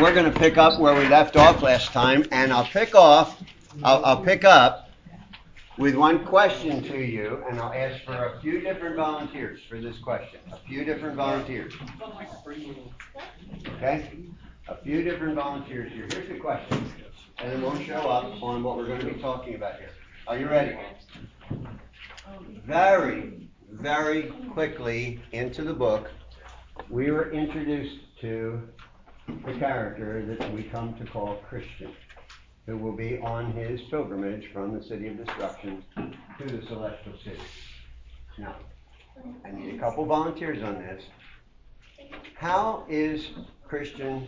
we're going to pick up where we left off last time, and I'll pick off, I'll, I'll pick up with one question to you, and I'll ask for a few different volunteers for this question. A few different volunteers. Okay? A few different volunteers here. Here's the question, and it won't show up on what we're going to be talking about here. Are you ready? Very, very quickly into the book, we were introduced to the character that we come to call Christian, who will be on his pilgrimage from the city of destruction to the celestial city. Now, I need a couple volunteers on this. How is Christian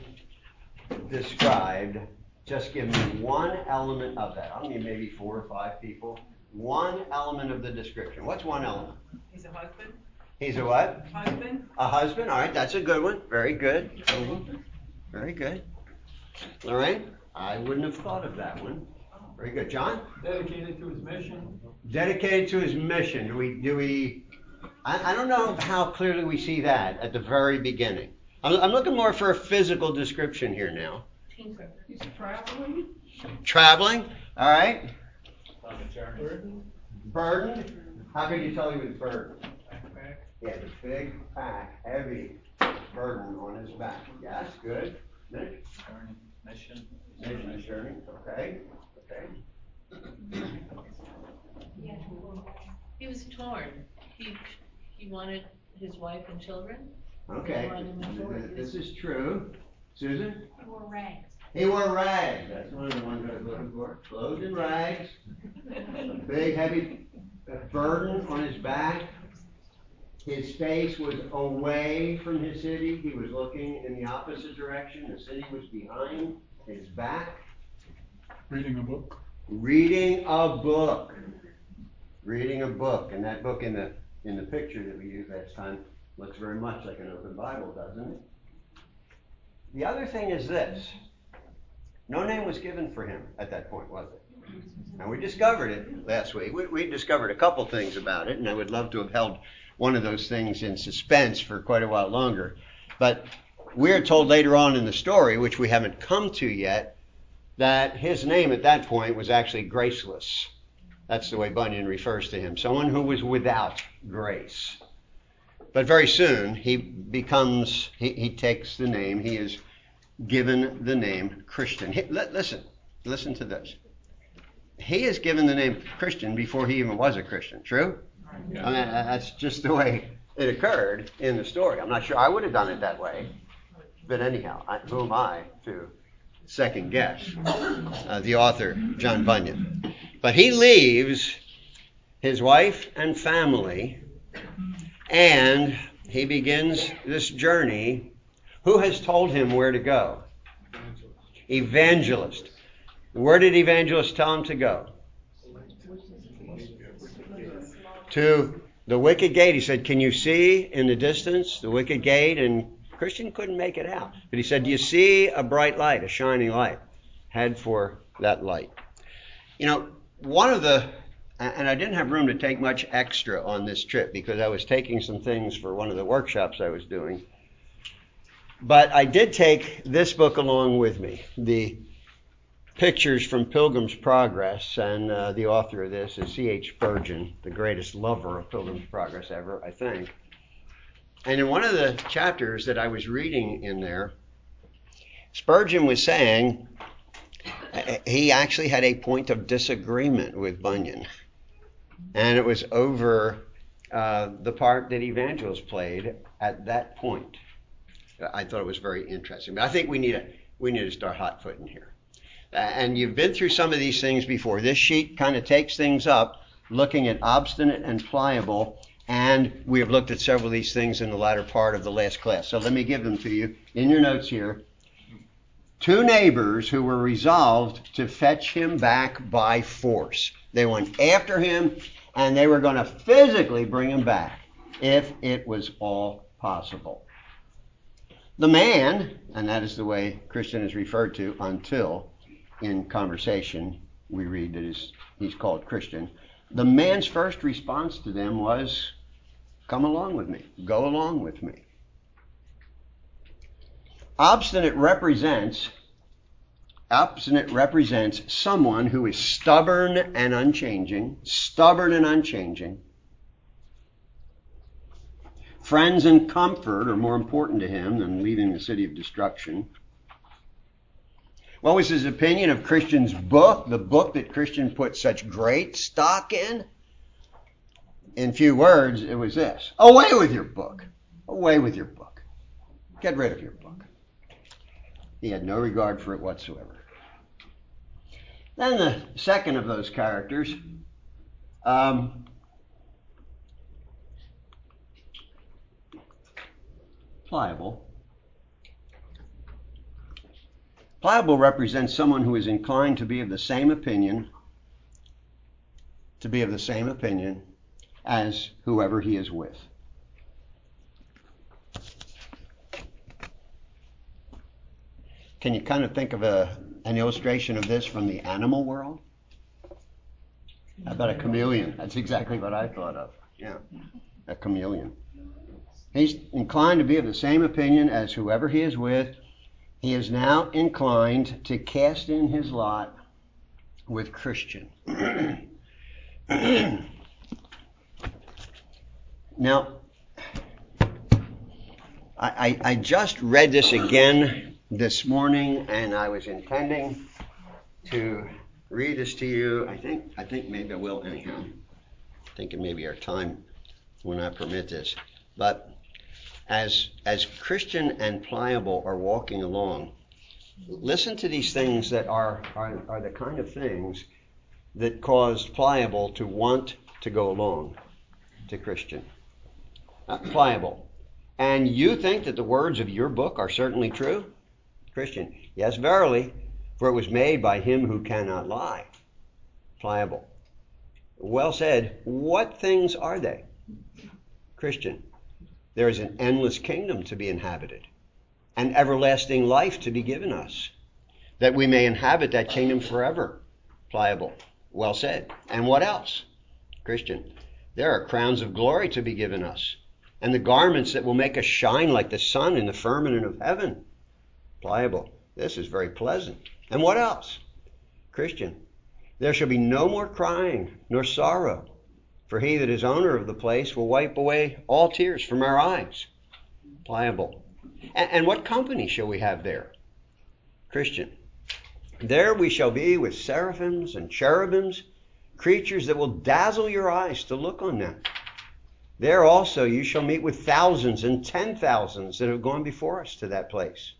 described? Just give me one element of that. I don't need maybe four or five people. One element of the description. What's one element? He's a husband. He's a what? Husband. A husband. All right, that's a good one. Very good. Very good. Lorraine, I wouldn't have thought of that one. Very good. John? Dedicated to his mission. Dedicated to his mission. Do we, do we, I, I don't know how clearly we see that at the very beginning. I'm, I'm looking more for a physical description here now. He's traveling. Traveling, all right. On a journey. Burdened. How can you tell he was burdened? Backpack. He had a big pack, heavy burden on his back. Yes, good. Nick? Journey. Mission. Mission journey. Okay. Okay. Yeah. He was torn. He, he wanted his wife and children. Okay. This is true. Susan? He wore rags. He wore rags. That's one of the ones I was looking for. Clothed in rags. A big heavy burden on his back. His face was away from his city. He was looking in the opposite direction. The city was behind his back. Reading a book. Reading a book. Reading a book. And that book in the in the picture that we used last time looks very much like an open Bible, doesn't it? The other thing is this. No name was given for him at that point, was it? And we discovered it last week. We, we discovered a couple things about it, and I would love to have held one of those things in suspense for quite a while longer. But we're told later on in the story, which we haven't come to yet, that his name at that point was actually graceless. That's the way Bunyan refers to him someone who was without grace. But very soon he becomes, he, he takes the name, he is given the name Christian. He, li- listen, listen to this. He is given the name Christian before he even was a Christian, true? I mean, that's just the way it occurred in the story. I'm not sure I would have done it that way. But anyhow, I, who am I to second guess uh, the author, John Bunyan? But he leaves his wife and family and he begins this journey. Who has told him where to go? Evangelist. Where did evangelist tell him to go? To the wicket gate. He said, Can you see in the distance the wicket gate? And Christian couldn't make it out. But he said, Do you see a bright light, a shining light? Head for that light. You know, one of the and I didn't have room to take much extra on this trip because I was taking some things for one of the workshops I was doing. But I did take this book along with me, the pictures from Pilgrim's Progress, and uh, the author of this is C.H. Spurgeon, the greatest lover of Pilgrim's Progress ever, I think. And in one of the chapters that I was reading in there, Spurgeon was saying uh, he actually had a point of disagreement with Bunyan and it was over uh, the part that Evangelist played at that point. I thought it was very interesting. But I think we need to we need to start hot footing here. And you've been through some of these things before. This sheet kind of takes things up, looking at obstinate and pliable. And we have looked at several of these things in the latter part of the last class. So let me give them to you in your notes here. Two neighbors who were resolved to fetch him back by force. They went after him and they were going to physically bring him back if it was all possible. The man, and that is the way Christian is referred to until in conversation we read that he's called Christian. The man's first response to them was, Come along with me, go along with me. Obstinate represents obstinate represents someone who is stubborn and unchanging, stubborn and unchanging. Friends and comfort are more important to him than leaving the city of destruction. What was his opinion of Christian's book, the book that Christian put such great stock in? In few words, it was this Away with your book. Away with your book. Get rid of your book. He had no regard for it whatsoever. Then the second of those characters, um, pliable. Pliable represents someone who is inclined to be of the same opinion, to be of the same opinion as whoever he is with. Can you kind of think of a, an illustration of this from the animal world? How about a chameleon? That's exactly what I thought of. Yeah, a chameleon. He's inclined to be of the same opinion as whoever he is with. He is now inclined to cast in his lot with Christian. now, I, I, just read this again this morning, and I was intending to read this to you. I think I think maybe I will anyhow. I Thinking maybe our time will not permit this, but as as Christian and pliable are walking along, listen to these things that are are, are the kind of things that caused pliable to want to go along to Christian. Uh, pliable. And you think that the words of your book are certainly true? Christian. Yes, verily, for it was made by him who cannot lie. Pliable. Well said. What things are they? Christian. There is an endless kingdom to be inhabited, and everlasting life to be given us, that we may inhabit that kingdom forever. Pliable. Well said. And what else? Christian. There are crowns of glory to be given us, and the garments that will make us shine like the sun in the firmament of heaven. Pliable. This is very pleasant. And what else? Christian. There shall be no more crying nor sorrow for he that is owner of the place will wipe away all tears from our eyes. Pliable. And, and what company shall we have there? Christian. There we shall be with seraphims and cherubims, creatures that will dazzle your eyes to look on them. There also you shall meet with thousands and ten thousands that have gone before us to that place.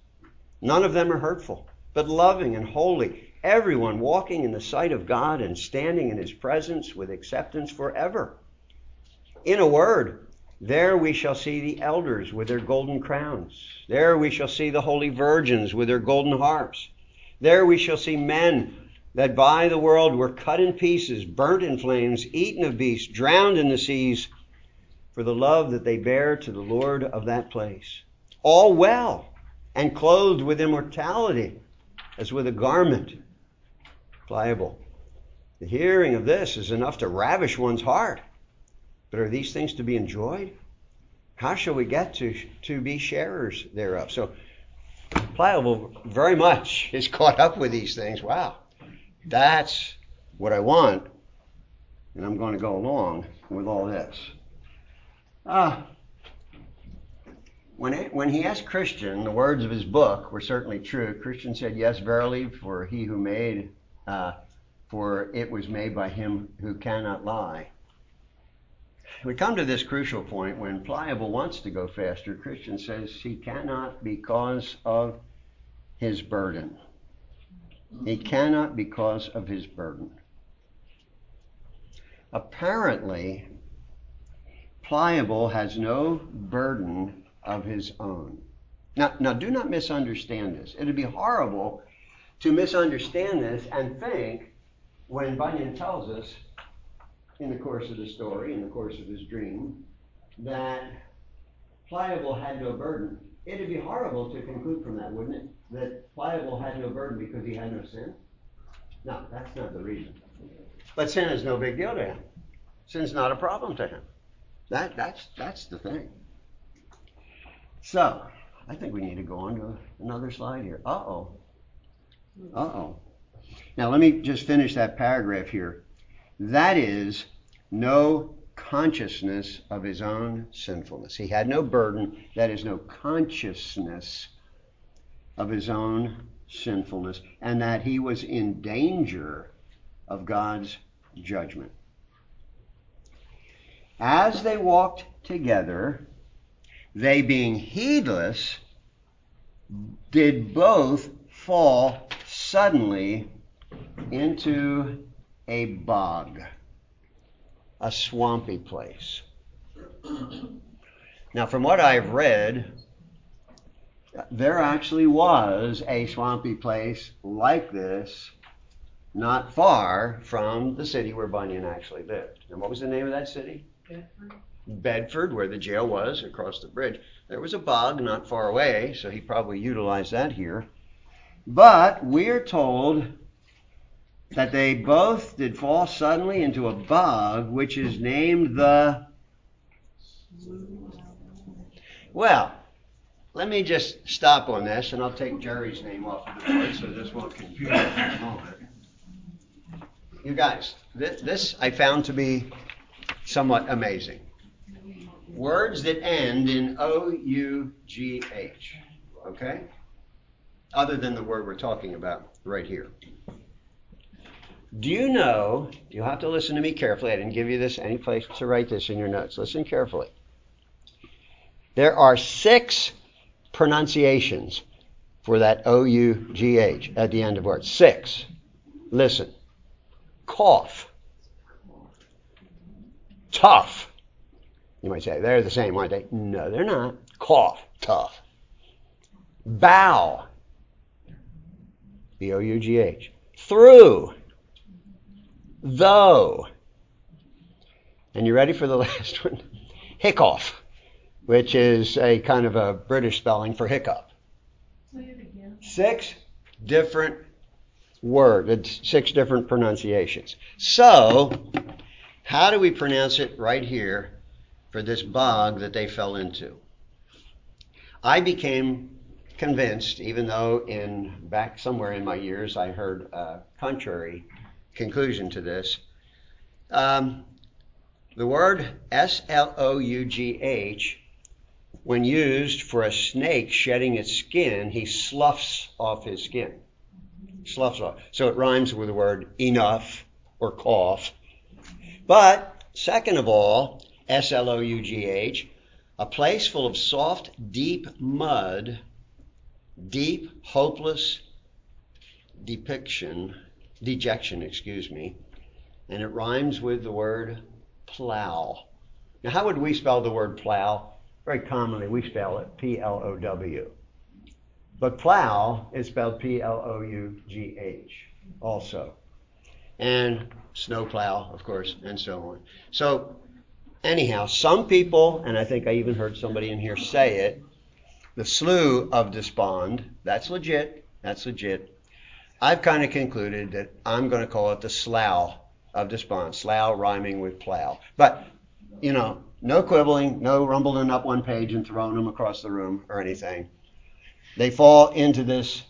None of them are hurtful, but loving and holy, everyone walking in the sight of God and standing in his presence with acceptance forever. In a word, there we shall see the elders with their golden crowns. There we shall see the holy virgins with their golden harps. There we shall see men that by the world were cut in pieces, burnt in flames, eaten of beasts, drowned in the seas, for the love that they bear to the Lord of that place. All well, and clothed with immortality, as with a garment pliable. The hearing of this is enough to ravish one's heart. But are these things to be enjoyed? How shall we get to, to be sharers thereof? So, pliable very much is caught up with these things. Wow, that's what I want, and I'm going to go along with all this. Ah, when, it, when he asked Christian, the words of his book were certainly true. Christian said, Yes, verily, for he who made uh, Uh, for it was made by him who cannot lie. We come to this crucial point when Pliable wants to go faster. Christian says he cannot because of his burden. He cannot because of his burden. Apparently, Pliable has no burden of his own. Now, now do not misunderstand this. It would be horrible to misunderstand this and think when Bunyan tells us in the course of the story, in the course of his dream, that Pliable had no burden. It'd be horrible to conclude from that, wouldn't it? That Pliable had no burden because he had no sin? No, that's not the reason. But sin is no big deal to him. Sin's not a problem to him. That, that's, that's the thing. So, I think we need to go on to another slide here. Uh oh. Uh oh. Now let me just finish that paragraph here. That is no consciousness of his own sinfulness. He had no burden. That is no consciousness of his own sinfulness, and that he was in danger of God's judgment. As they walked together, they being heedless, did both fall suddenly into a bog, a swampy place. Now, from what I've read, there actually was a swampy place like this not far from the city where Bunyan actually lived. And what was the name of that city? Bedford. Bedford, where the jail was across the bridge. There was a bog not far away, so he probably utilized that here. But we're told that they both did fall suddenly into a bog, which is named the. Well, let me just stop on this, and I'll take Jerry's name off of the board so this won't confuse us for a moment. You guys, this, this I found to be somewhat amazing. Words that end in O U G H. Okay? Other than the word we're talking about right here. Do you know? you'll have to listen to me carefully. I didn't give you this any place to write this in your notes. Listen carefully. There are six pronunciations for that O U G H at the end of words. Six. Listen. Cough. Tough. You might say, they're the same, aren't they? No, they're not. Cough. Tough. Bow. B O U G H. Through. Though. And you ready for the last one? Hiccough, which is a kind of a British spelling for hiccup. Say it again. Six different words, it's six different pronunciations. So, how do we pronounce it right here for this bog that they fell into? I became convinced, even though in back somewhere in my years I heard a contrary conclusion to this. Um, the word S L O U G H, when used for a snake shedding its skin, he sloughs off his skin. Sloughs off. So it rhymes with the word enough or cough. But, second of all, S L O U G H, a place full of soft, deep mud, deep, hopeless depiction, dejection, excuse me, and it rhymes with the word plow. Now, how would we spell the word plow? Very commonly, we spell it P L O W. But plow is spelled P L O U G H also. And snowplow, of course, and so on. So, anyhow, some people, and I think I even heard somebody in here say it, the slough of despond, that's legit, that's legit. I've kind of concluded that I'm going to call it the slough of despond, slough rhyming with plow. But, you know, no quibbling, no rumbling up one page and throwing them across the room or anything. They fall into this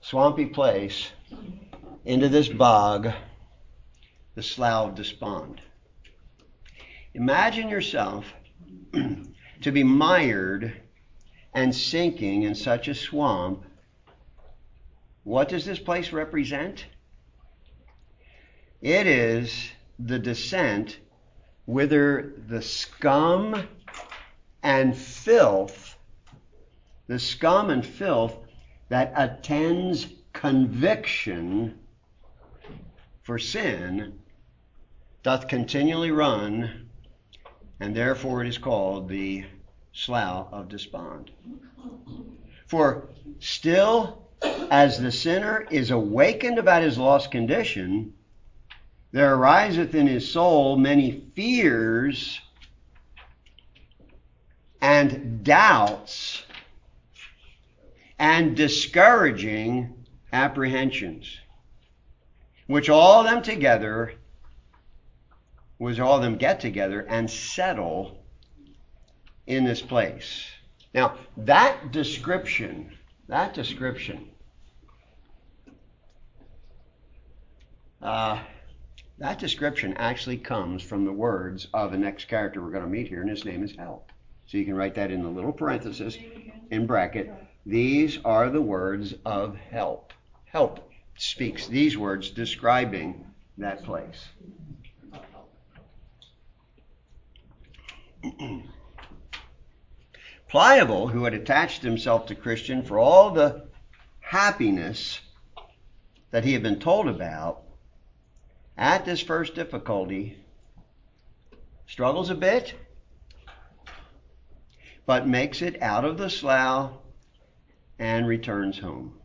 swampy place, into this bog, the slough of despond. Imagine yourself to be mired and sinking in such a swamp. What does this place represent? It is the descent whither the scum and filth, the scum and filth that attends conviction for sin, doth continually run, and therefore it is called the slough of despond. For still, as the sinner is awakened about his lost condition, there ariseth in his soul many fears and doubts and discouraging apprehensions, which all them together, which all them get together and settle in this place. Now, that description, that description, uh, that description actually comes from the words of the next character we're going to meet here, and his name is Help. So you can write that in the little parenthesis in bracket. These are the words of help. Help speaks these words describing that place. Pliable, who had attached himself to Christian for all the happiness that he had been told about, at this first difficulty, struggles a bit, but makes it out of the slough and returns home.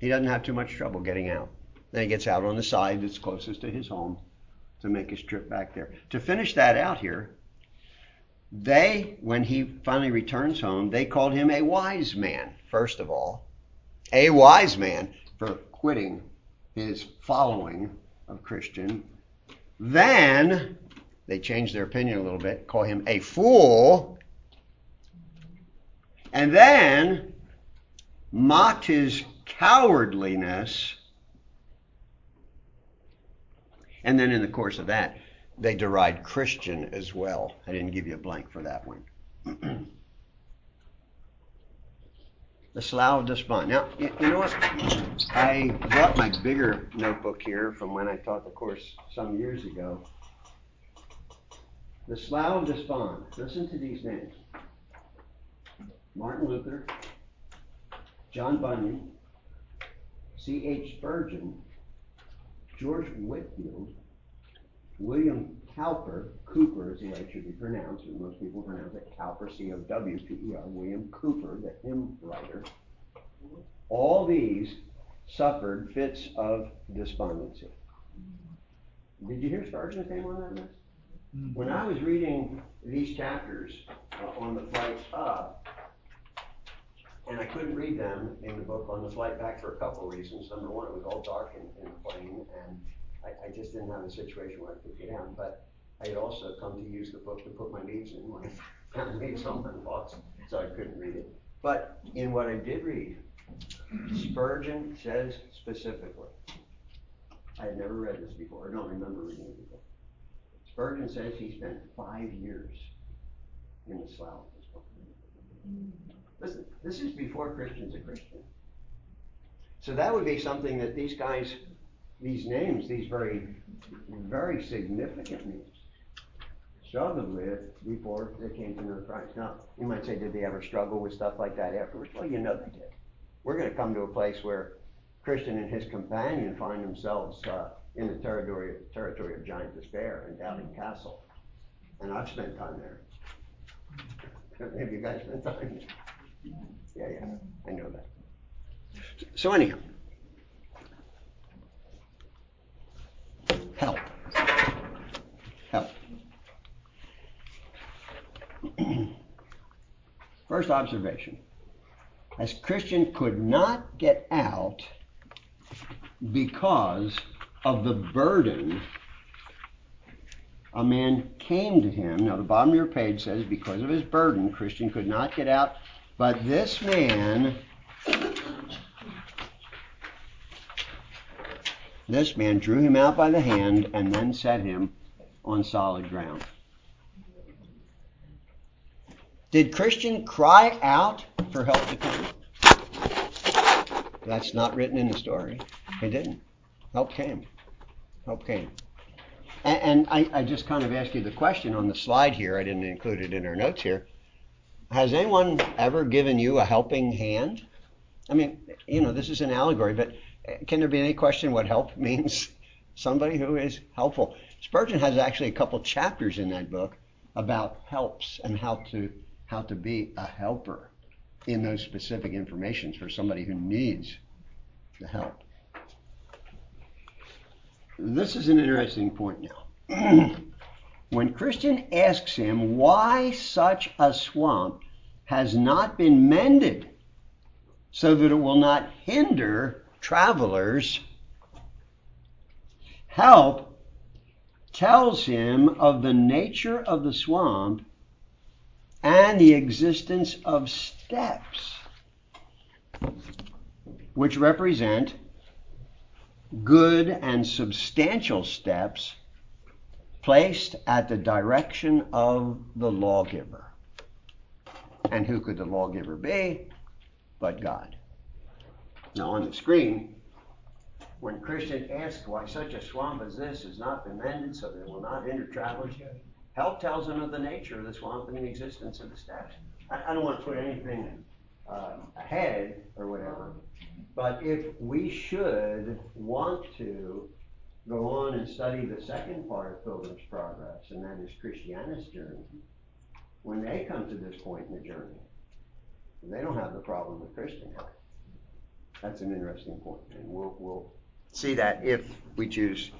He doesn't have too much trouble getting out. Then he gets out on the side that's closest to his home to make his trip back there. To finish that out here, they, when he finally returns home, they called him a wise man, first of all. A wise man for quitting his following of Christian. Then they changed their opinion a little bit, call him a fool. And then mocked his cowardliness. And then in the course of that, they deride Christian as well. I didn't give you a blank for that one. the Slough of Despond. Now, you, you, know what? I brought my bigger notebook here from when I taught the course some years ago. The Slough of Despond. Listen to these names Martin Luther, John Bunyan, C.H. Spurgeon, George Whitefield, William Cowper, Cooper is the way it should be pronounced, and most people pronounce it Cowper, C O W P E R, William Cooper, the hymn writer. All these suffered fits of despondency. Did you hear Spurgeon's name on that list? When I was reading these chapters uh, on the flight up, and I couldn't read them in the book on the flight back for a couple of reasons. Number one, it was all dark in, in the plane, and I, I, just didn't have a situation where I could get down. But I had also come to use the book to put my leaves in when I found leaves on my books, so I couldn't read it. But in what I did read, Spurgeon says specifically, I had never read this before, I don't remember reading it before. Spurgeon says he spent five years in the Slough. Listen, this is before Christian's a Christian. So that would be something that these guys, these names, these very, very significant names, struggled with before they came to know Christ. Now, you might say, did they ever struggle with stuff like that afterwards? Well, you know they did. We're going to come to a place where Christian and his companion find themselves uh, in the territory, territory of giant despair in Doubting Castle. And I've spent time there. Have you guys spent time there? Yeah, yeah, I know that. So, anyhow, help. Help. First observation as Christian could not get out because of the burden a man came to him. Now, the bottom of your page says, because of his burden, Christian could not get out but this man, this man drew him out by the hand and then set him on solid ground. Did Christian cry out for help to come? That's not written in the story. He didn't. Help came. Help came. And, and I, I just kind of asked you the question on the slide here. I didn't include it in our notes here. Has anyone ever given you a helping hand? I mean, you know, this is an allegory, but can there be any question what help means? Somebody who is helpful. Spurgeon has actually a couple chapters in that book about helps and how to how to be a helper in those specific informations for somebody who needs the help. This is an interesting point now. When Christian asks him why such a swamp has not been mended so that it will not hinder travelers, help tells him of the nature of the swamp and the existence of steps, which represent good and substantial steps placed at the direction of the lawgiver. And who could the lawgiver be but God? Now, on the screen, when Christian asks why such a swamp as this has not been mended so that it will not hinder travelers, help tells him of the nature of the swamp and the existence of the steps. I, I don't want to put anything uh, ahead or whatever, but if we should want to go on and study the second part of Pilgrim's Progress, and that is Christiana's journey, when they come to this point in the journey, they don't have the problem that Christian had. That's an interesting point, and we'll, we'll see that if we choose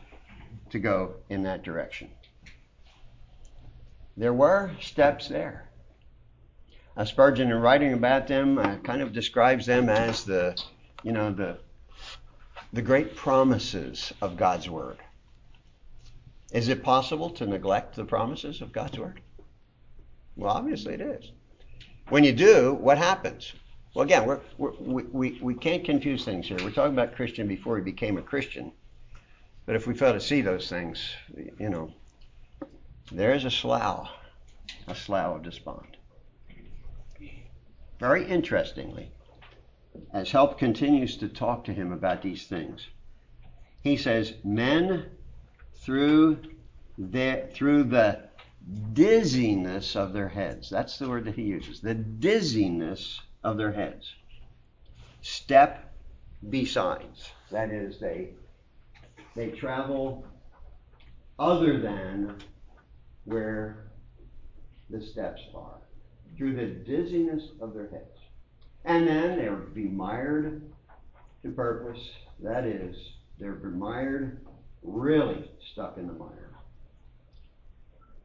to go in that direction. There were steps there. Uh, Spurgeon, in writing about them, uh, kind of describes them as the, you know, the the great promises of God's word. Is it possible to neglect the promises of God's word? Well, obviously it is. When you do, what happens? Well, again, we're, we're, we we, we can't confuse things here. We're talking about Christian before he became a Christian. But if we fail to see those things, you know, there is a slough, a slough of despond. Very interestingly, as Help continues to talk to him about these things, he says, Men through the, through the dizziness of their heads. That's the word that he uses. The dizziness of their heads. Step besides. That is, they they travel other than where the steps are. Through the dizziness of their heads. And then they're bemired to purpose. That is, they're bemired, really stuck in the mire.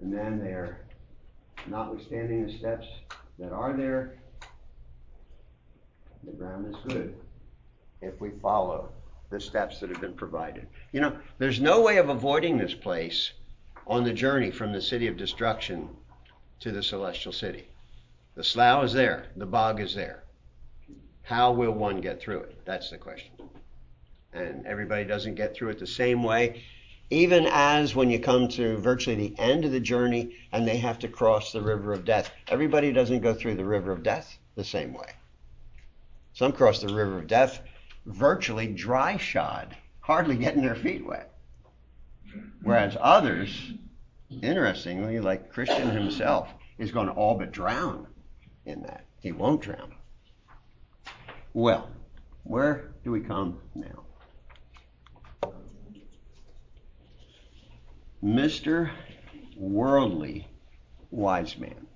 And then they're, notwithstanding the steps that are there, the ground is good if we follow the steps that have been provided. You know, there's no way of avoiding this place on the journey from the city of destruction to the celestial city. The slough is there, the bog is there. How will one get through it? That's the question. And everybody doesn't get through it the same way. Even as when you come to virtually the end of the journey and they have to cross the river of death, everybody doesn't go through the river of death the same way. Some cross the river of death virtually dry shod, hardly getting their feet wet. Whereas others, interestingly, like Christian himself, is going to all but drown in that. He won't drown. Well, where do we come now? Mr. Worldly Wise Man.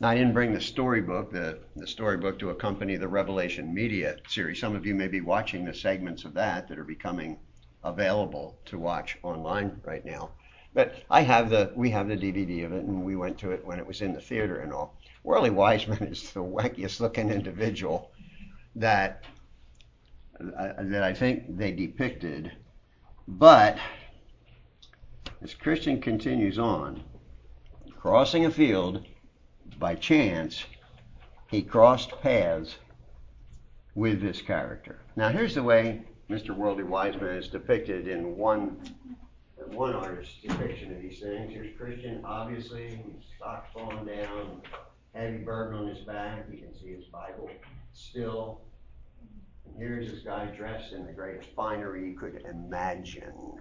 Now, I didn't bring the storybook, the, the storybook to accompany the Revelation Media series. Some of you may be watching the segments of that that are becoming available to watch online right now. But I have the, we have the DVD of it, and we went to it when it was in the theater and all. Worldly Wiseman is the wackiest looking individual that uh, that I think they depicted. But as Christian continues on, crossing a field by chance, he crossed paths with this character. Now, here's the way Mr. Worldly Wiseman is depicted in one one artist's depiction of these things. Here's Christian, obviously, socks falling down, heavy burden on his back. You can see his Bible still. And here's this guy dressed in the greatest finery you could imagine.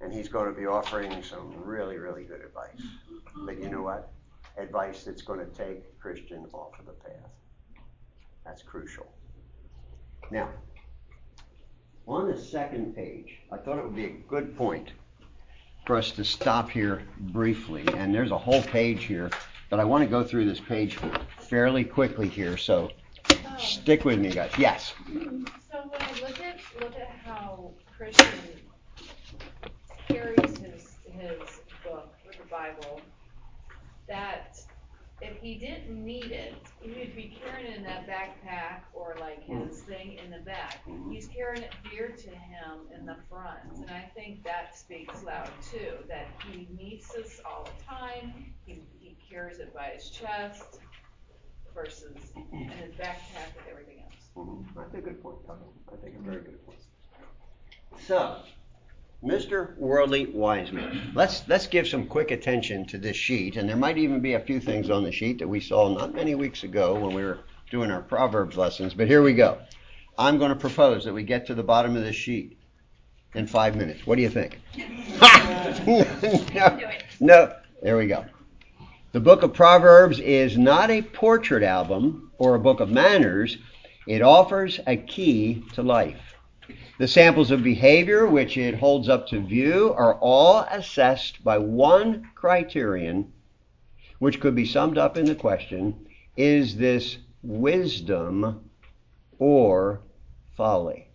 And he's going to be offering some really, really good advice. But you know what? Advice that's going to take Christian off of the path. That's crucial. Now, on the second page, I thought it would be a good point for us to stop here briefly. And there's a whole page here, but I want to go through this page fairly quickly here. So stick with me, guys. Yes. So when I look at look at how Christian carries his his book, with the Bible, that if he didn't need it, he'd be carrying it in that backpack or like his thing in the back. He's carrying it dear to him in the front, and I think that speaks loud too, that he needs us all the time, he, he carries it by his chest versus in his backpack with everything else. Mhm. That's a good point, Tom. I think a very good point. So, Mr. Worldly Wiseman, let's let's give some quick attention to this sheet, and there might even be a few things on the sheet that we saw not many weeks ago when we were doing our Proverbs lessons. But here we go. I'm going to propose that we get to the bottom of this sheet in five minutes. What do you think? no, no, there we go. The book of Proverbs is not a portrait album or a book of manners. It offers a key to life. The samples of behavior which it holds up to view are all assessed by one criterion, which could be summed up in the question Is this wisdom or folly?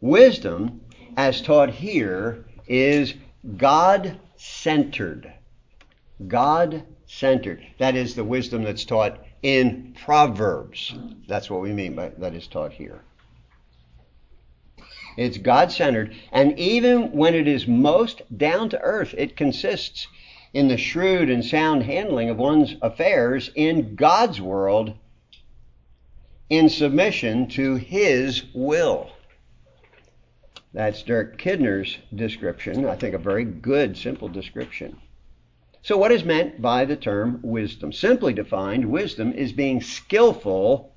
Wisdom, as taught here, is God centered. God centered. That is the wisdom that's taught in Proverbs. That's what we mean by that is taught here. It's God centered, and even when it is most down to earth, it consists in the shrewd and sound handling of one's affairs in God's world in submission to His will. That's Derek Kidner's description. I think a very good, simple description. So, what is meant by the term wisdom? Simply defined, wisdom is being skillful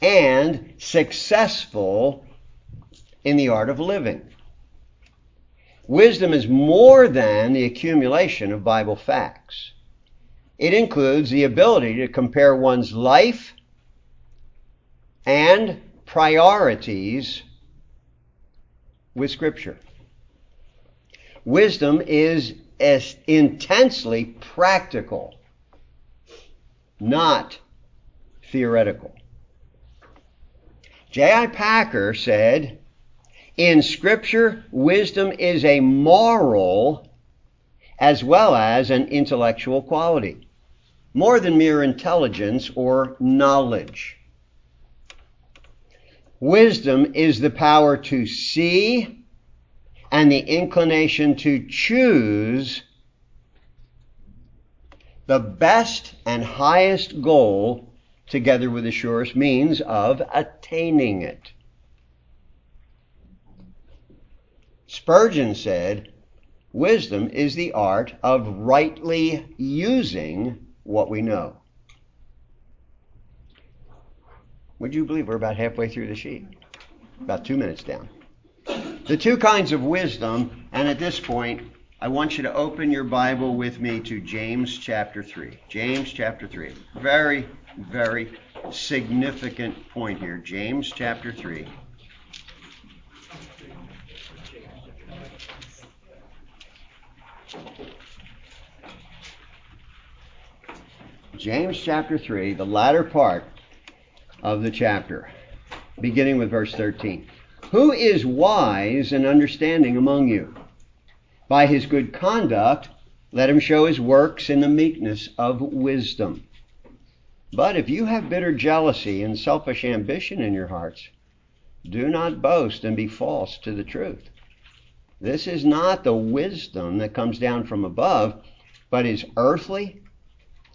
and successful in the art of living. Wisdom is more than the accumulation of Bible facts. It includes the ability to compare one's life and priorities with Scripture. Wisdom is as intensely practical, not theoretical. J.I. Packer said, in Scripture, wisdom is a moral as well as an intellectual quality, more than mere intelligence or knowledge. Wisdom is the power to see and the inclination to choose the best and highest goal together with the surest means of attaining it. Spurgeon said, Wisdom is the art of rightly using what we know. Would you believe we're about halfway through the sheet? About two minutes down. The two kinds of wisdom, and at this point, I want you to open your Bible with me to James chapter 3. James chapter 3. Very, very significant point here. James chapter 3. James chapter 3, the latter part of the chapter, beginning with verse 13. Who is wise and understanding among you? By his good conduct, let him show his works in the meekness of wisdom. But if you have bitter jealousy and selfish ambition in your hearts, do not boast and be false to the truth. This is not the wisdom that comes down from above, but is earthly,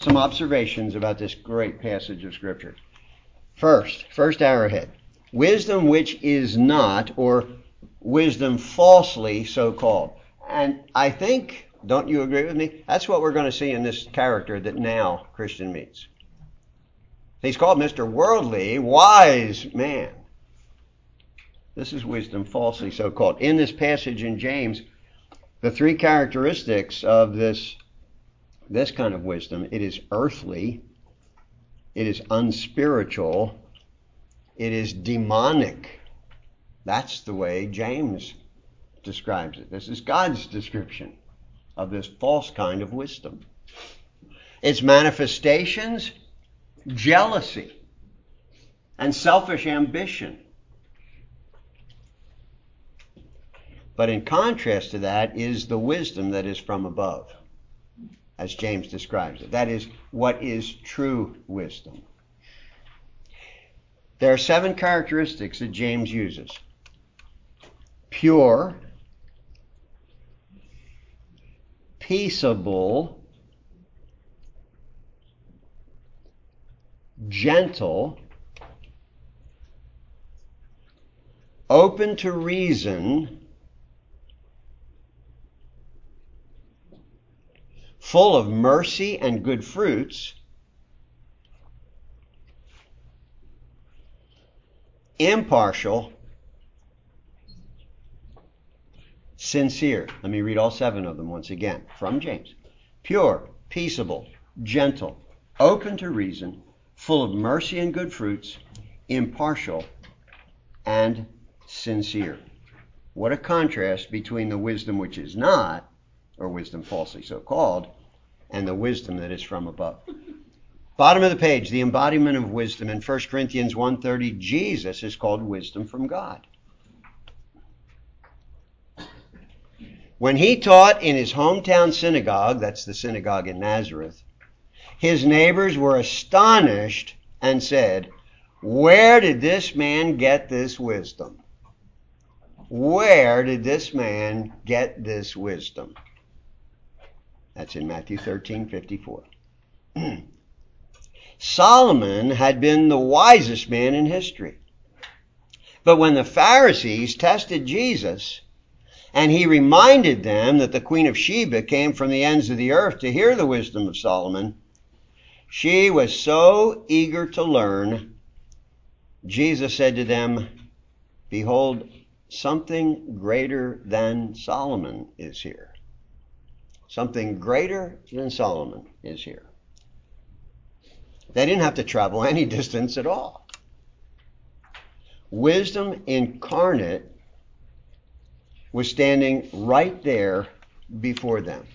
Some observations about this great passage of Scripture. First, first arrowhead. Wisdom which is not, or wisdom falsely so called. And I think, don't you agree with me? That's what we're going to see in this character that now Christian meets. He's called Mr. Worldly, wise man. This is wisdom falsely so called. In this passage in James, the three characteristics of this this kind of wisdom, it is earthly, it is unspiritual, it is demonic. That's the way James describes it. This is God's description of this false kind of wisdom. Its manifestations jealousy and selfish ambition. But in contrast to that is the wisdom that is from above, as James describes it. That is what is true wisdom. There are seven characteristics that James uses pure, peaceable, gentle, open to reason, full of mercy and good fruits, impartial, sincere. Let me read all seven of them once again from James. Pure, peaceable, gentle, open to reason, full of mercy and good fruits, impartial, and sincere. What a contrast between the wisdom which is not, or wisdom falsely so called, and the wisdom that is from above. Bottom of the page, the embodiment of wisdom in 1 Corinthians 1:30, Jesus is called wisdom from God. When he taught in his hometown synagogue, that's the synagogue in Nazareth, his neighbors were astonished and said, Where did this man get this wisdom? Where did this man get this wisdom? That's in Matthew 13 54. Solomon had been the wisest man in history. But when the Pharisees tested Jesus, and he reminded them that the Queen of Sheba came from the ends of the earth to hear the wisdom of Solomon, she was so eager to learn, Jesus said to them, Behold, something greater than Solomon is here. Something greater than Solomon is here. They didn't have to travel any distance at all. Wisdom incarnate was standing right there before them.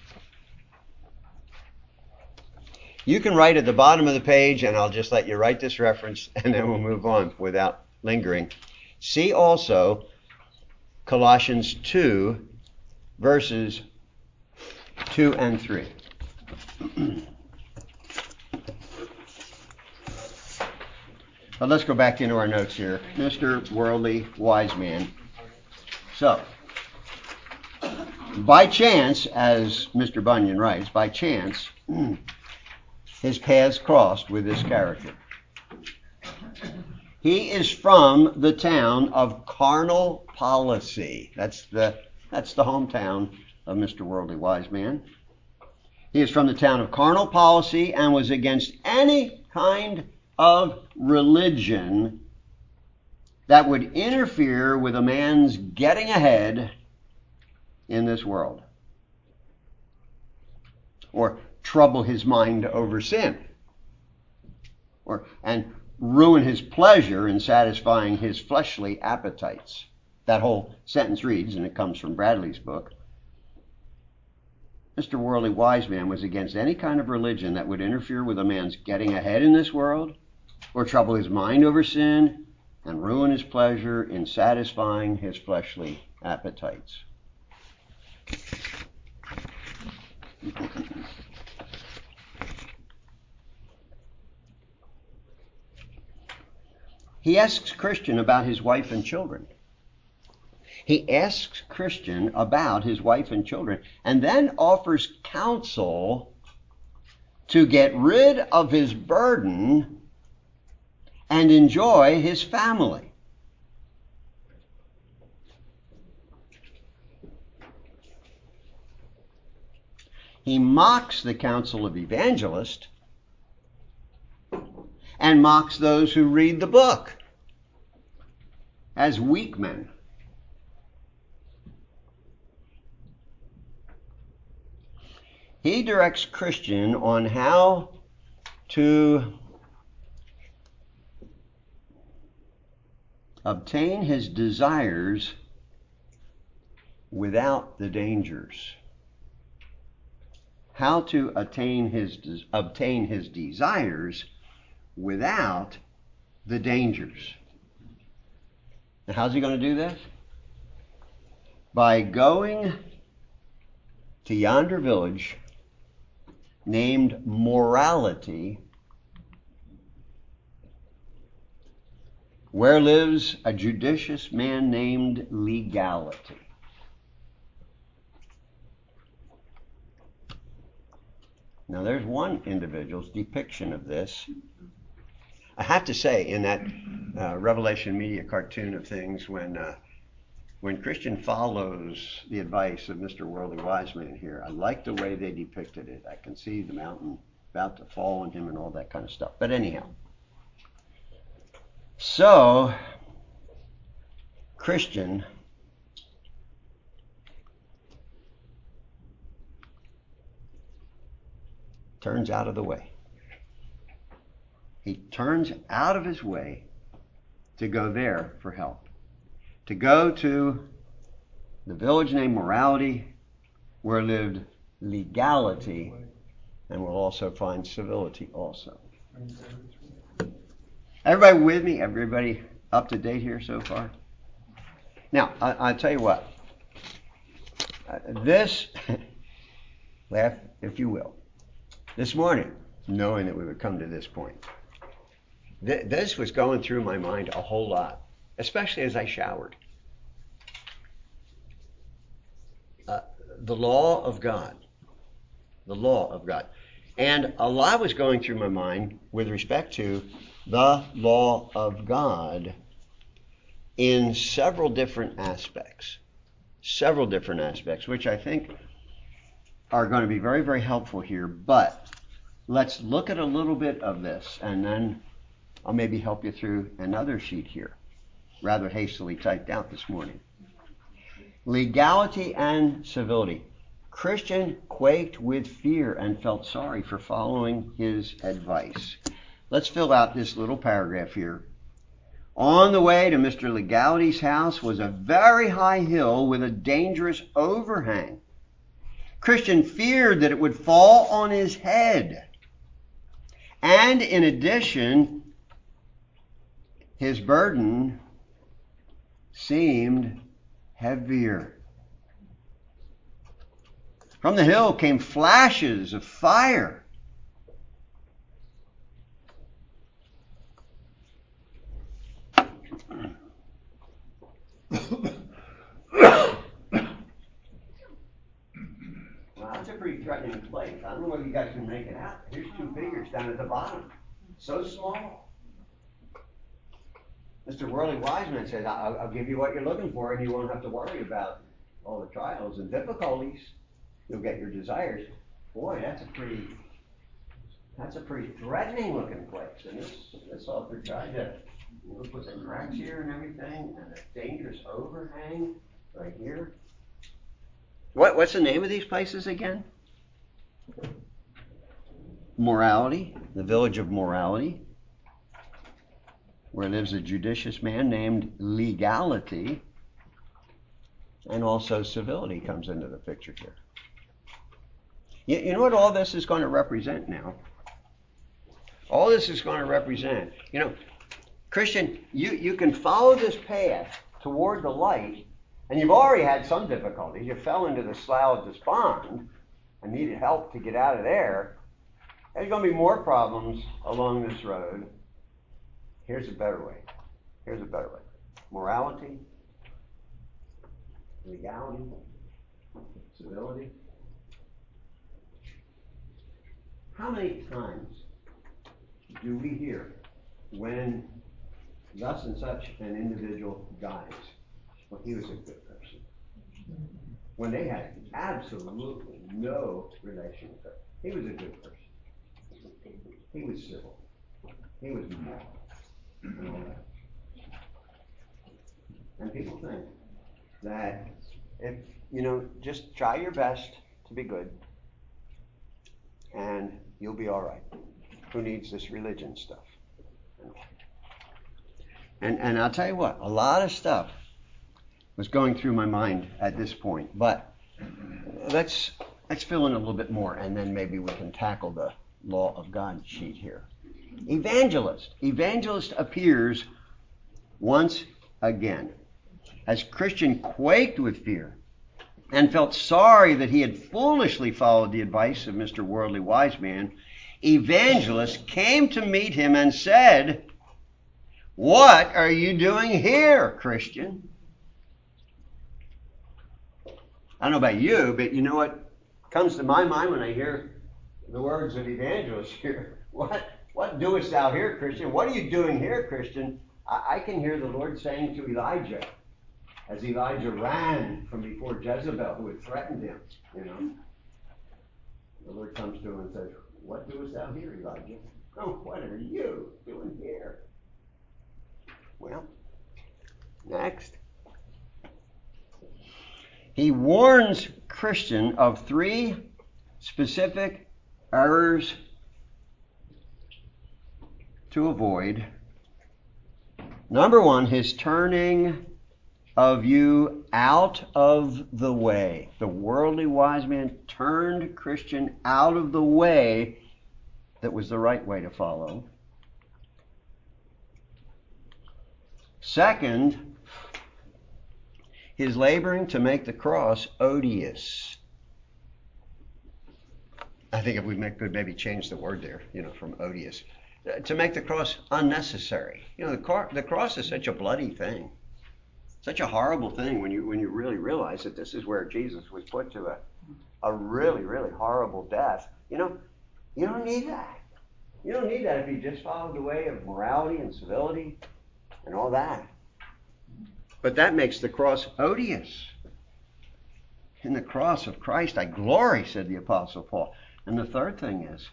You can write at the bottom of the page, and I'll just let you write this reference, and then we'll move on without lingering. See also Colossians 2, verses 2 and 3. but let's go back into our notes here. Mr. Worldly Wise Man. So, by chance, as Mr. Bunyan writes, by chance, his paths crossed with this character. He is from the town of Carnal Policy. That's the that's the hometown of Mr. Worldly Wise Man. He is from the town of Carnal Policy and was against any kind of religion that would interfere with a man's getting ahead in this world. Or trouble his mind over sin. Or and ruin his pleasure in satisfying his fleshly appetites. That whole sentence reads, and it comes from Bradley's book. Mr. Worldly Wise Man was against any kind of religion that would interfere with a man's getting ahead in this world, or trouble his mind over sin, and ruin his pleasure in satisfying his fleshly appetites. He asks Christian about his wife and children. He asks Christian about his wife and children and then offers counsel to get rid of his burden and enjoy his family. He mocks the counsel of evangelist and mocks those who read the book as weak men. He directs Christian on how to obtain his desires without the dangers. How to attain his obtain his desires without the dangers. Now, how's he going to do this? By going to yonder village named Morality, where lives a judicious man named Legality. Now, there's one individual's depiction of this. I have to say, in that uh, Revelation Media cartoon of things, when uh, when Christian follows the advice of Mr. Worldly Wiseman here, I like the way they depicted it. I can see the mountain about to fall on him and all that kind of stuff. But anyhow, so Christian turns out of the way. He turns out of his way to go there for help. To go to the village named Morality, where lived legality, and we'll also find civility also. Everybody with me? Everybody up to date here so far? Now, I, will tell you what. Uh, this, laugh if you will, this morning, knowing that we would come to this point. Th- this was going through my mind a whole lot, especially as I showered. Uh, the law of God. The law of God. And a lot was going through my mind with respect to the law of God in several different aspects. Several different aspects, which I think are going to be very, very helpful here. But let's look at a little bit of this, and then I'll maybe help you through another sheet here, rather hastily typed out this morning. Legality and civility. Christian quaked with fear and felt sorry for following his advice. Let's fill out this little paragraph here. On the way to Mr. Legality's house was a very high hill with a dangerous overhang. Christian feared that it would fall on his head. And in addition, his burden seemed heavier. From the hill came flashes of fire. That's a pretty threatening place. I don't know whether you guys can make it out. Here's two figures down at the bottom. So small. Mr. Worldly Wiseman says, I'll, I'll give you what you're looking for, and you won't have to worry about all the trials and difficulties. You'll get your desires. Boy, that's a pretty that's a pretty threatening looking place. And this this author tried to you know, put the cracks here and everything, and a dangerous overhang right here. What, what's the name of these places again? Morality, the village of Morality, where lives a judicious man named Legality, and also civility comes into the picture here. You, you know what all this is going to represent now? All this is going to represent, you know, Christian, you, you can follow this path toward the light and you've already had some difficulties. You fell into the slough of despond and needed help to get out of there. There's going to be more problems along this road. Here's a better way. Here's a better way. Morality, legality, civility. How many times do we hear when thus and such an individual dies? Well, he was a good person. When they had absolutely no relation with her, he was a good person. He was civil. He was moral. And people think that if, you know, just try your best to be good, and you'll be all right. Who needs this religion stuff? And and I'll tell you what, a lot of stuff was going through my mind at this point, but let's let's fill in a little bit more, and then maybe we can tackle the law of God sheet here. Evangelist. Evangelist appears once again. As Christian quaked with fear and felt sorry that he had foolishly followed the advice of Mr. Worldly Wise Man, Evangelist came to meet him and said, What are you doing here, Christian? I don't know about you, but you know what comes to my mind when I hear the words of evangelist here? What what doest thou here, Christian? What are you doing here, Christian? I, I can hear the Lord saying to Elijah, as Elijah ran from before Jezebel, who had threatened him, you know. The Lord comes to him and says, What doest thou here, Elijah? Oh, what are you doing here? Well, next. He warns Christian of three specific errors to avoid. Number one, his turning of you out of the way. The worldly wise man turned Christian out of the way that was the right way to follow. Second, his laboring to make the cross odious. I think if we make, could maybe change the word there, you know, from odious to make the cross unnecessary. You know, the, car, the cross is such a bloody thing, such a horrible thing when you when you really realize that this is where Jesus was put to a a really really horrible death. You know, you don't need that. You don't need that if you just follow the way of morality and civility and all that. But that makes the cross odious. In the cross of Christ I glory, said the Apostle Paul. And the third thing is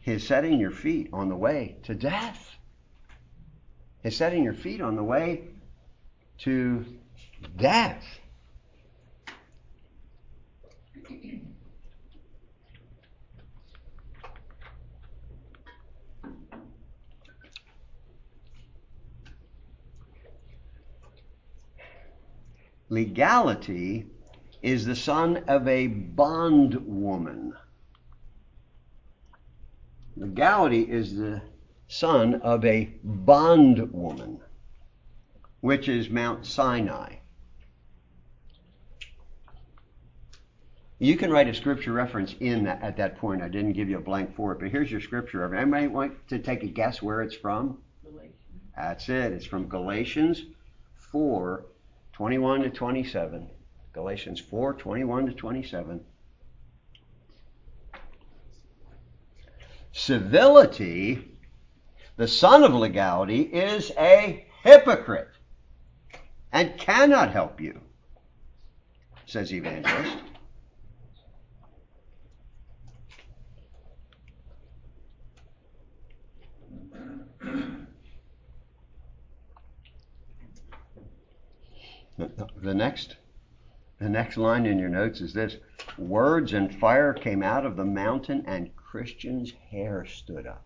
his setting your feet on the way to death. His setting your feet on the way to death. Legality is the son of a bondwoman. Legality is the son of a bondwoman, which is Mount Sinai. You can write a scripture reference in that, at that point. I didn't give you a blank for it, but here's your scripture. Anybody want to take a guess where it's from? Galatians. That's it. It's from Galatians 4, 21 to 27. Galatians 4, 21 to 27. Civility, the son of legality, is a hypocrite and cannot help you, says evangelist. The, next the next line in your notes is this words and fire came out of the mountain and Christian's hair stood up.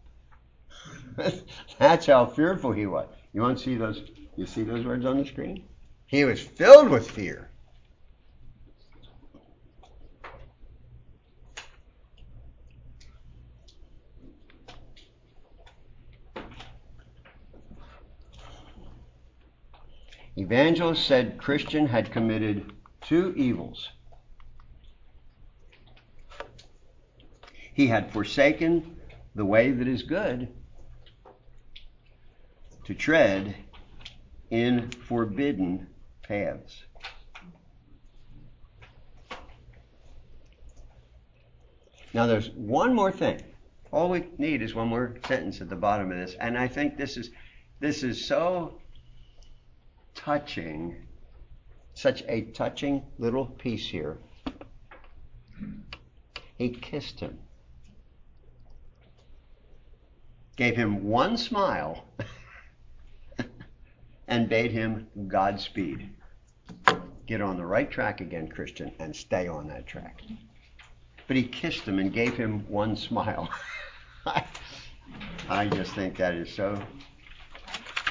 That's how fearful he was. You want to see those you see those words on the screen? He was filled with fear. Evangelist said Christian had committed two evils. He had forsaken the way that is good to tread in forbidden paths. Now, there's one more thing. All we need is one more sentence at the bottom of this, and I think this is this is so touching, such a touching little piece here. He kissed him, gave him one smile, and bade him Godspeed. Get on the right track again, Christian, and stay on that track. but he kissed him and gave him one smile. I just think that is so,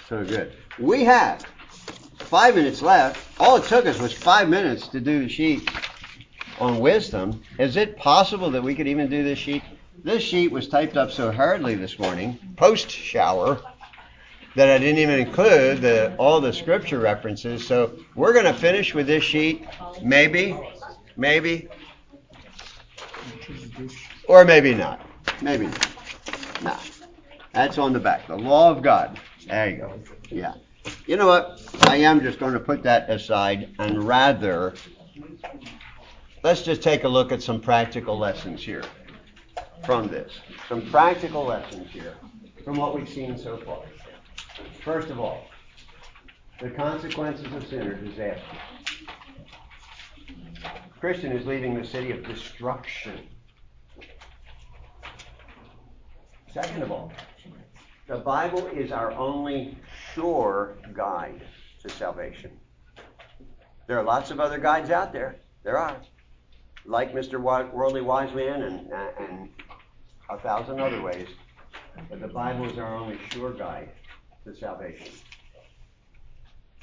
so good. We have five minutes left. All it took us was five minutes to do the sheet on wisdom. Is it possible that we could even do this sheet? This sheet was typed up so hurriedly this morning, post shower, that I didn't even include the, all the scripture references. So we're going to finish with this sheet, maybe, maybe, or maybe not. Maybe not. No. That's on the back. The law of God. There you go. Yeah. You know what? I am just going to put that aside and rather let's just take a look at some practical lessons here from this. Some practical lessons here from what we've seen so far. First of all, the consequences of sin are disaster. Christian is leaving the city of destruction. Second of all, the Bible is our only sure guide to salvation. There are lots of other guides out there. There are. Like Mr. Worldly Wise Man and, and a thousand other ways. But the Bible is our only sure guide to salvation.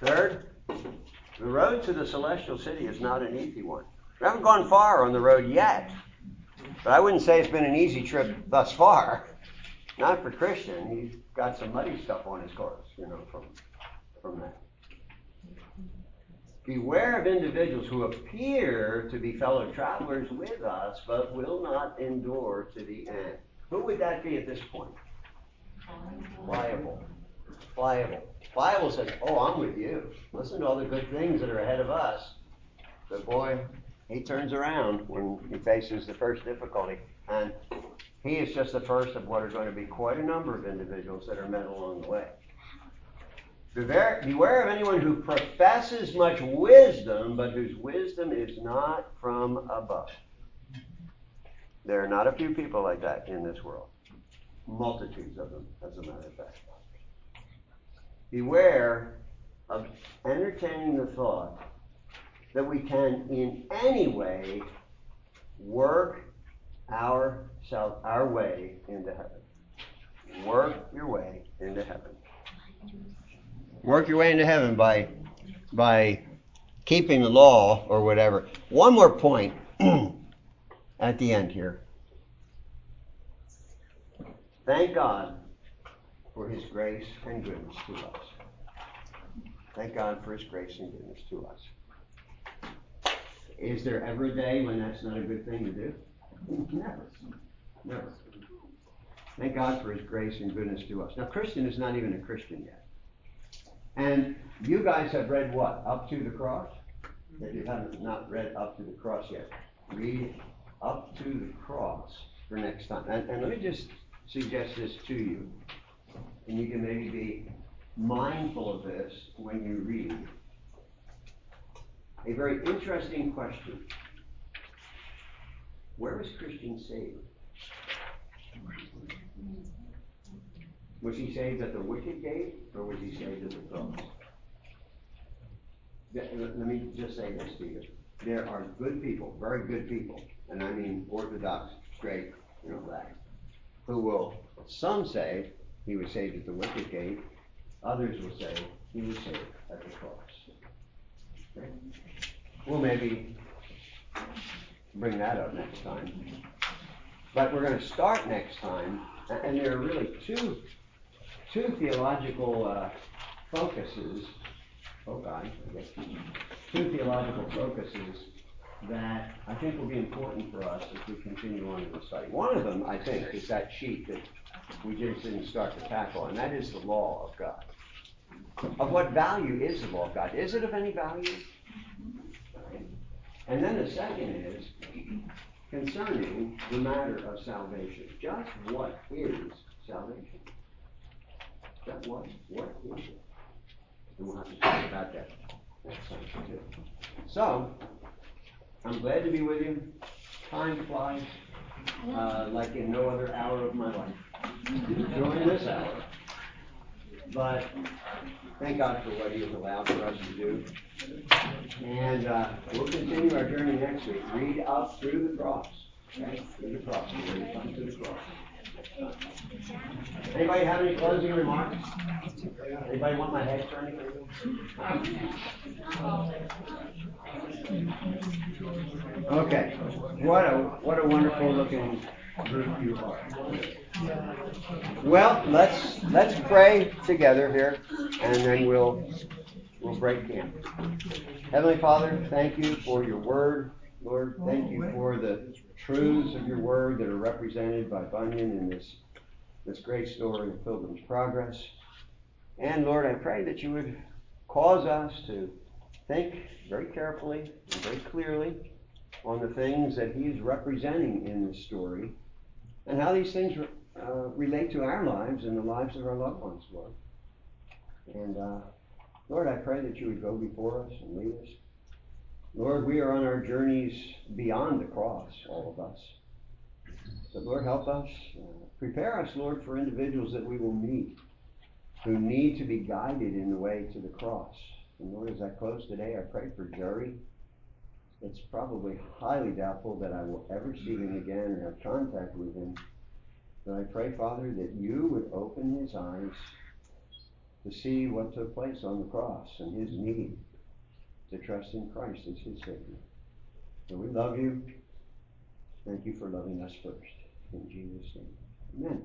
Third, the road to the celestial city is not an easy one. We haven't gone far on the road yet. But I wouldn't say it's been an easy trip thus far. Not for Christian. He's got some muddy stuff on his course, you know, from, from that. Beware of individuals who appear to be fellow travelers with us, but will not endure to the end. Who would that be at this point? Pliable. Pliable. Pliable says, Oh, I'm with you. Listen to all the good things that are ahead of us. But boy, he turns around when he faces the first difficulty. And he is just the first of what are going to be quite a number of individuals that are met along the way. Beware, of anyone who professes much wisdom, but whose wisdom is not from above. There are not a few people like that in this world. Multitudes of them, as a matter of fact. Beware of entertaining the thought that we can in any way work our our way into heaven. Work your way into heaven. Work your way into heaven by by keeping the law or whatever. One more point at the end here. Thank God for his grace and goodness to us. Thank God for his grace and goodness to us. Is there ever a day when that's not a good thing to do? Never. Never. Thank God for his grace and goodness to us. Now, Christian is not even a Christian yet. And you guys have read what? Up to the cross? If you haven't not read up to the cross yet, read up to the cross for next time. And, and let me just suggest this to you. And you can maybe be mindful of this when you read. A very interesting question. Where was Christian saved? Was he saved at the wicket gate or was he saved at the cross? Let me just say this to you. There are good people, very good people, and I mean orthodox, straight, you know that, who will, some say he was saved at the wicket gate, others will say he was saved at the cross. Okay? We'll maybe bring that up next time. But we're going to start next time, and there are really two two theological uh, focuses. Oh God, two theological focuses that I think will be important for us as we continue on in the study. One of them, I think, is that sheet that we just didn't start to tackle, and that is the law of God. Of what value is the law of God? Is it of any value? And then the second is concerning the matter of salvation. Just what is salvation? Just what? What is it? And we'll have to talk about that next time too. So, I'm glad to be with you. Time flies uh, like in no other hour of my life. During this hour. But thank God for what He has allowed for us to do. And uh, we'll continue our journey next week. Read up through the cross. Okay, to the cross. To the cross. Anybody have any closing remarks? Anybody want my head anything? Okay, what a, what a wonderful looking group you are. Well, let's, let's pray together here, and then we'll, we'll break camp. Heavenly Father, thank you for your word. Lord, thank you for the truths of your word that are represented by Bunyan in this, this great story of Pilgrim's Progress. And Lord, I pray that you would cause us to think very carefully and very clearly on the things that he is representing in this story and how these things uh, relate to our lives and the lives of our loved ones, Lord. And uh, Lord, I pray that you would go before us and lead us. Lord, we are on our journeys beyond the cross, all of us. But Lord, help us. Uh, prepare us, Lord, for individuals that we will meet who need to be guided in the way to the cross. And Lord, as I close today, I pray for Jerry. It's probably highly doubtful that I will ever see him again or have contact with him. But I pray, Father, that you would open his eyes to see what took place on the cross and his need to trust in Christ as his Savior. So we love you. Thank you for loving us first. In Jesus' name. Amen.